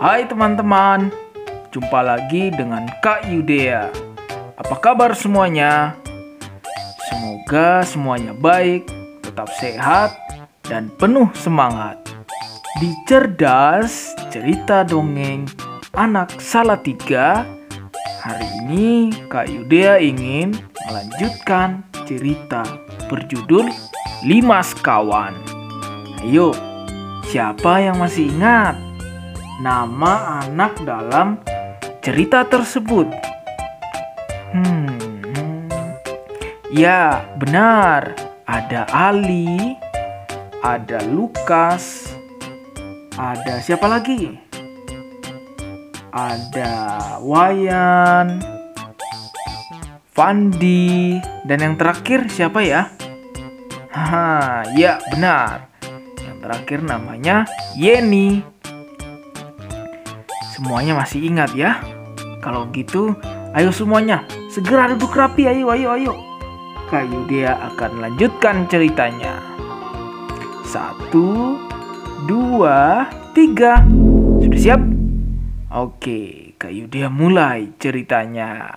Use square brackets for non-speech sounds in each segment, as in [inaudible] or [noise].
Hai teman-teman, jumpa lagi dengan Kak Yudea. Apa kabar semuanya? Semoga semuanya baik, tetap sehat, dan penuh semangat. Di Cerdas, cerita dongeng anak Salatiga, hari ini Kak Yudea ingin melanjutkan cerita berjudul Lima Sekawan. Ayo, siapa yang masih ingat? Nama anak dalam cerita tersebut. Hmm, ya benar. Ada Ali, ada Lukas, ada siapa lagi? Ada Wayan, Fandi, dan yang terakhir siapa ya? Haha, ya benar. Yang terakhir namanya Yeni. Semuanya masih ingat ya? Kalau gitu, ayo semuanya segera duduk rapi. Ayo, ayo, ayo. Kak Yudea akan lanjutkan ceritanya. Satu, dua, tiga. Sudah siap? Oke, Kak Yudea mulai ceritanya.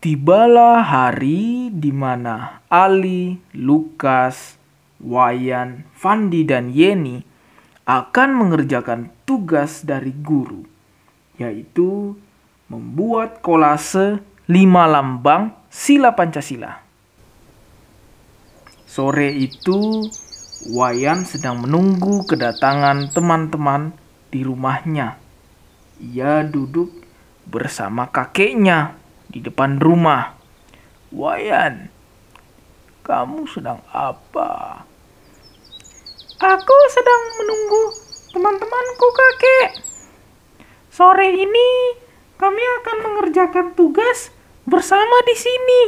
Tibalah hari di mana Ali, Lukas, Wayan, Fandi, dan Yeni akan mengerjakan tugas dari guru, yaitu membuat kolase lima lambang sila Pancasila. Sore itu, Wayan sedang menunggu kedatangan teman-teman di rumahnya. Ia duduk bersama kakeknya di depan rumah. Wayan, kamu sedang apa? Aku sedang menunggu teman-temanku, kakek. Sore ini kami akan mengerjakan tugas bersama di sini.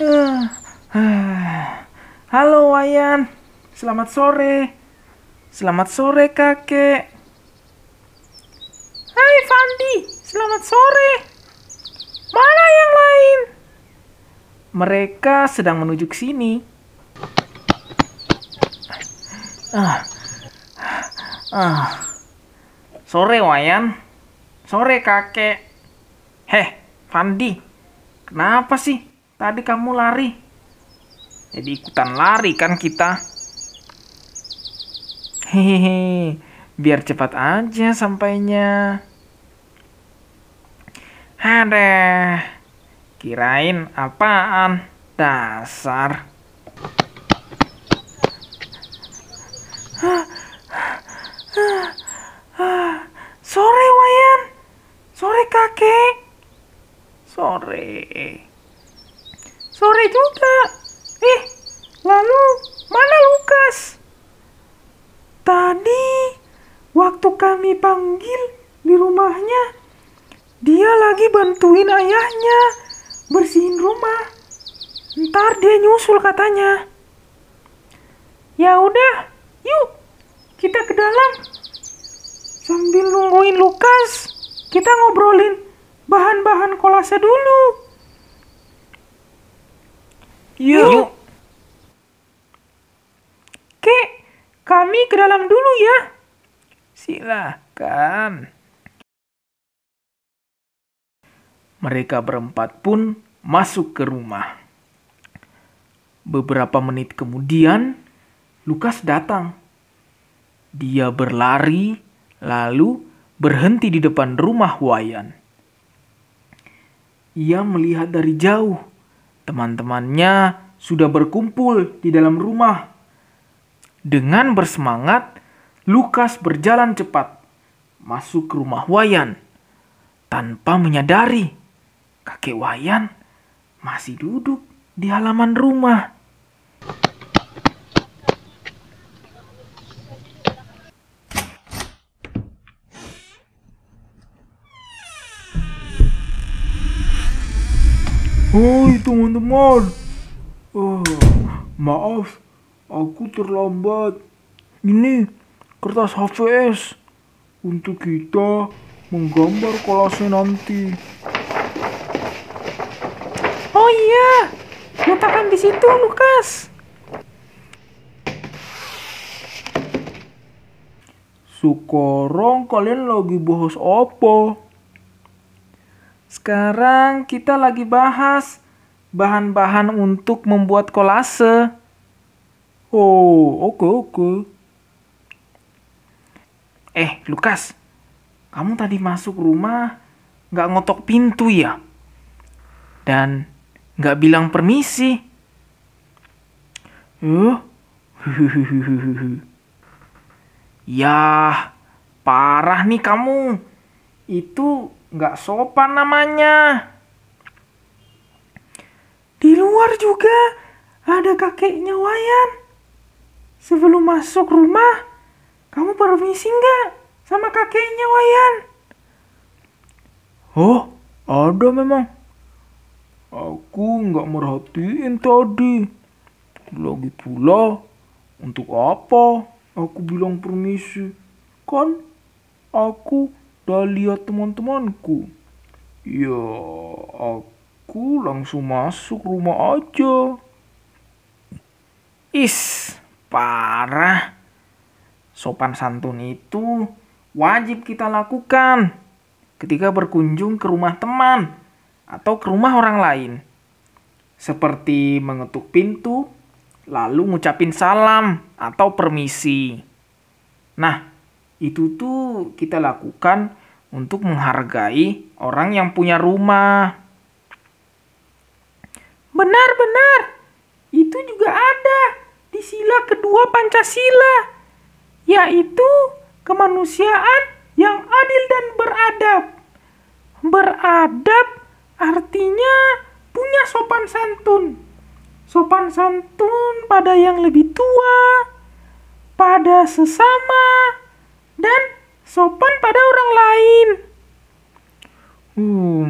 [sighs] Halo Wayan, selamat sore. Selamat sore kakek. Hai Fandi, selamat sore. Mana yang lain? Mereka sedang menuju ke sini. Ah. Ah. Sore, Wayan. Sore, kakek. Heh, Fandi. Kenapa sih tadi kamu lari? Jadi ikutan lari kan kita? Hehehe, biar cepat aja sampainya. Ada. Kirain apaan? Dasar. Sore, Wayan. Sore, kakek. Sore. Sore juga. Eh, lalu mana Lukas? Tadi waktu kami panggil di rumahnya, dia lagi bantuin ayahnya bersihin rumah. Ntar dia nyusul katanya. Ya udah, yuk kita ke dalam. Sambil nungguin Lukas, kita ngobrolin bahan-bahan kolase dulu. Yuk. Yuk. Kek, kami ke dalam dulu ya. Silahkan. Mereka berempat pun masuk ke rumah. Beberapa menit kemudian, Lukas datang. Dia berlari, lalu berhenti di depan rumah Wayan. Ia melihat dari jauh, teman-temannya sudah berkumpul di dalam rumah. Dengan bersemangat, Lukas berjalan cepat masuk ke rumah Wayan tanpa menyadari kakek Wayan masih duduk di halaman rumah. Hai teman-teman, oh, maaf aku terlambat. Ini kertas HVS untuk kita menggambar kolase nanti. Oh iya, letakkan di situ, Lukas. Sukorong, kalian lagi bahas apa? Sekarang kita lagi bahas bahan-bahan untuk membuat kolase. Oh, oke okay, oke. Okay. Eh, Lukas, kamu tadi masuk rumah nggak ngotok pintu ya? Dan nggak bilang permisi. Eh? [laughs] Yah, parah nih kamu. Itu nggak sopan namanya. Di luar juga ada kakeknya Wayan. Sebelum masuk rumah, kamu permisi nggak sama kakeknya Wayan? Oh, ada memang. Aku nggak merhatiin tadi. Lagi pula, untuk apa aku bilang permisi? Kan aku udah lihat teman-temanku. Ya, aku langsung masuk rumah aja. Is, parah. Sopan santun itu wajib kita lakukan ketika berkunjung ke rumah teman atau ke rumah orang lain. Seperti mengetuk pintu, lalu ngucapin salam atau permisi. Nah, itu tuh kita lakukan untuk menghargai orang yang punya rumah. Benar-benar, itu juga ada di sila kedua Pancasila, yaitu kemanusiaan yang adil dan beradab. Beradab artinya punya sopan santun. Sopan santun pada yang lebih tua, pada sesama, dan sopan pada orang lain. Hmm,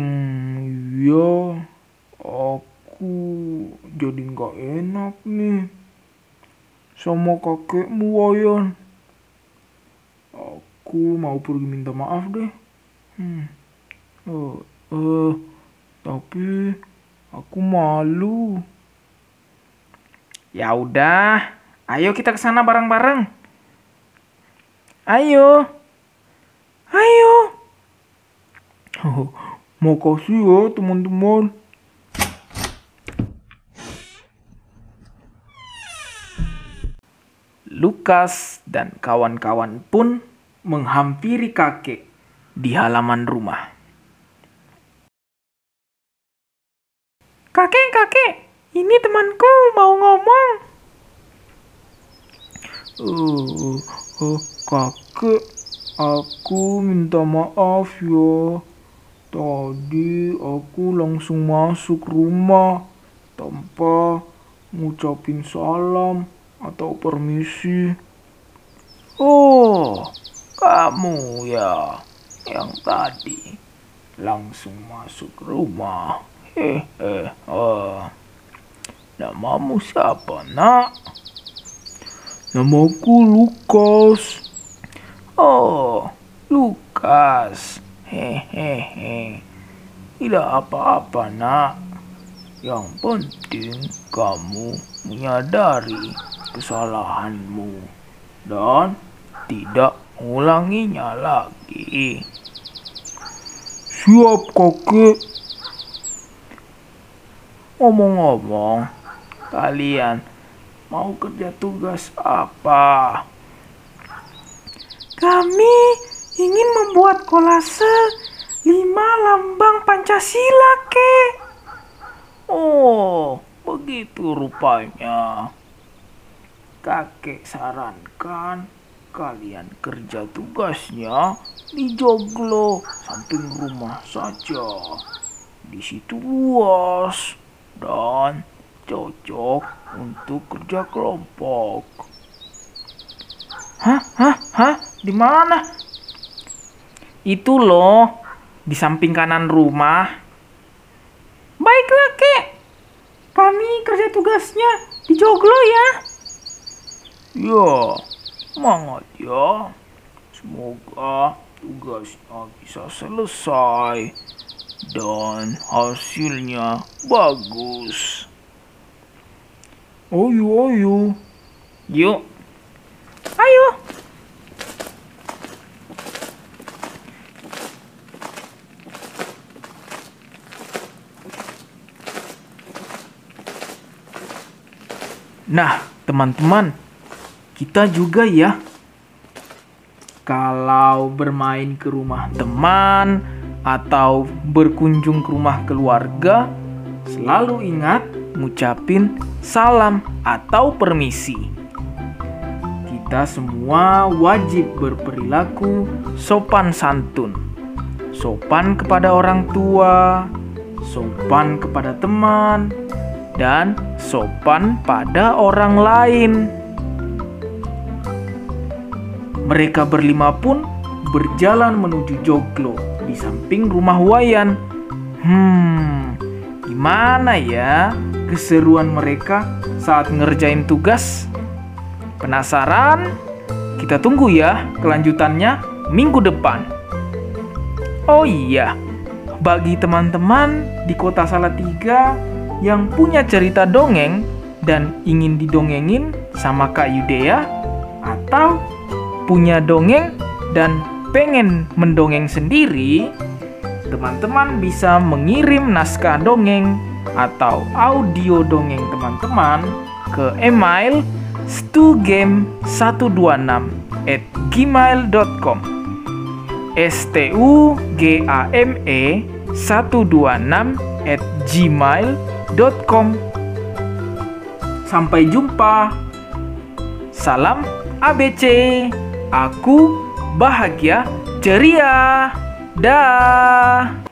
iya. Aku jadi nggak enak nih. Sama kakekmu, Wayan. Aku mau pergi minta maaf deh. Hmm. Eh, eh, tapi aku malu. Ya udah, ayo kita ke sana bareng-bareng. Ayo. Ayo. [laughs] Makasih ya teman-teman. Lukas dan kawan-kawan pun menghampiri kakek di halaman rumah. Kakek, kakek, ini temanku mau ngomong. Eh, eh, kakek, aku minta maaf ya. Tadi aku langsung masuk rumah tanpa ngucapin salam atau permisi. Oh, kamu ya yang tadi langsung masuk rumah. Hehe, oh. Namamu siapa, nak? Namaku Lukas. Oh, Lukas. Hehehe. Tidak apa-apa, nak. Yang penting kamu menyadari kesalahanmu dan tidak mengulanginya lagi. Siap kakek. Ngomong-ngomong, kalian mau kerja tugas apa? Kami ingin membuat kolase lima lambang Pancasila, ke. Oh, begitu rupanya. Kakek sarankan kalian kerja tugasnya di joglo samping rumah saja. Di situ luas dan cocok untuk kerja kelompok. Hah? Hah? Hah? Di mana? Itu loh, di samping kanan rumah. Baiklah, Kek. Kami kerja tugasnya di joglo ya. Ya, semangat ya. Semoga tugasnya bisa selesai dan hasilnya bagus. Oh, oyu, oyu. Oh, Yuk. Ayo. Nah, teman-teman, kita juga ya. Kalau bermain ke rumah teman atau berkunjung ke rumah keluarga, selalu ingat ngucapin salam atau permisi. Kita semua wajib berperilaku sopan santun. Sopan kepada orang tua, sopan kepada teman, dan sopan pada orang lain. Mereka berlima pun berjalan menuju Joglo di samping rumah Wayan. Hmm, gimana ya keseruan mereka saat ngerjain tugas? Penasaran? Kita tunggu ya kelanjutannya minggu depan. Oh iya, bagi teman-teman di kota Salatiga yang punya cerita dongeng dan ingin didongengin sama Kak Yudea atau punya dongeng dan pengen mendongeng sendiri, teman-teman bisa mengirim naskah dongeng atau audio dongeng teman-teman ke email stugame126 at gmail.com s t u g a m e 126 at gmail.com Sampai jumpa. Salam ABC. Aku bahagia ceria. Dah.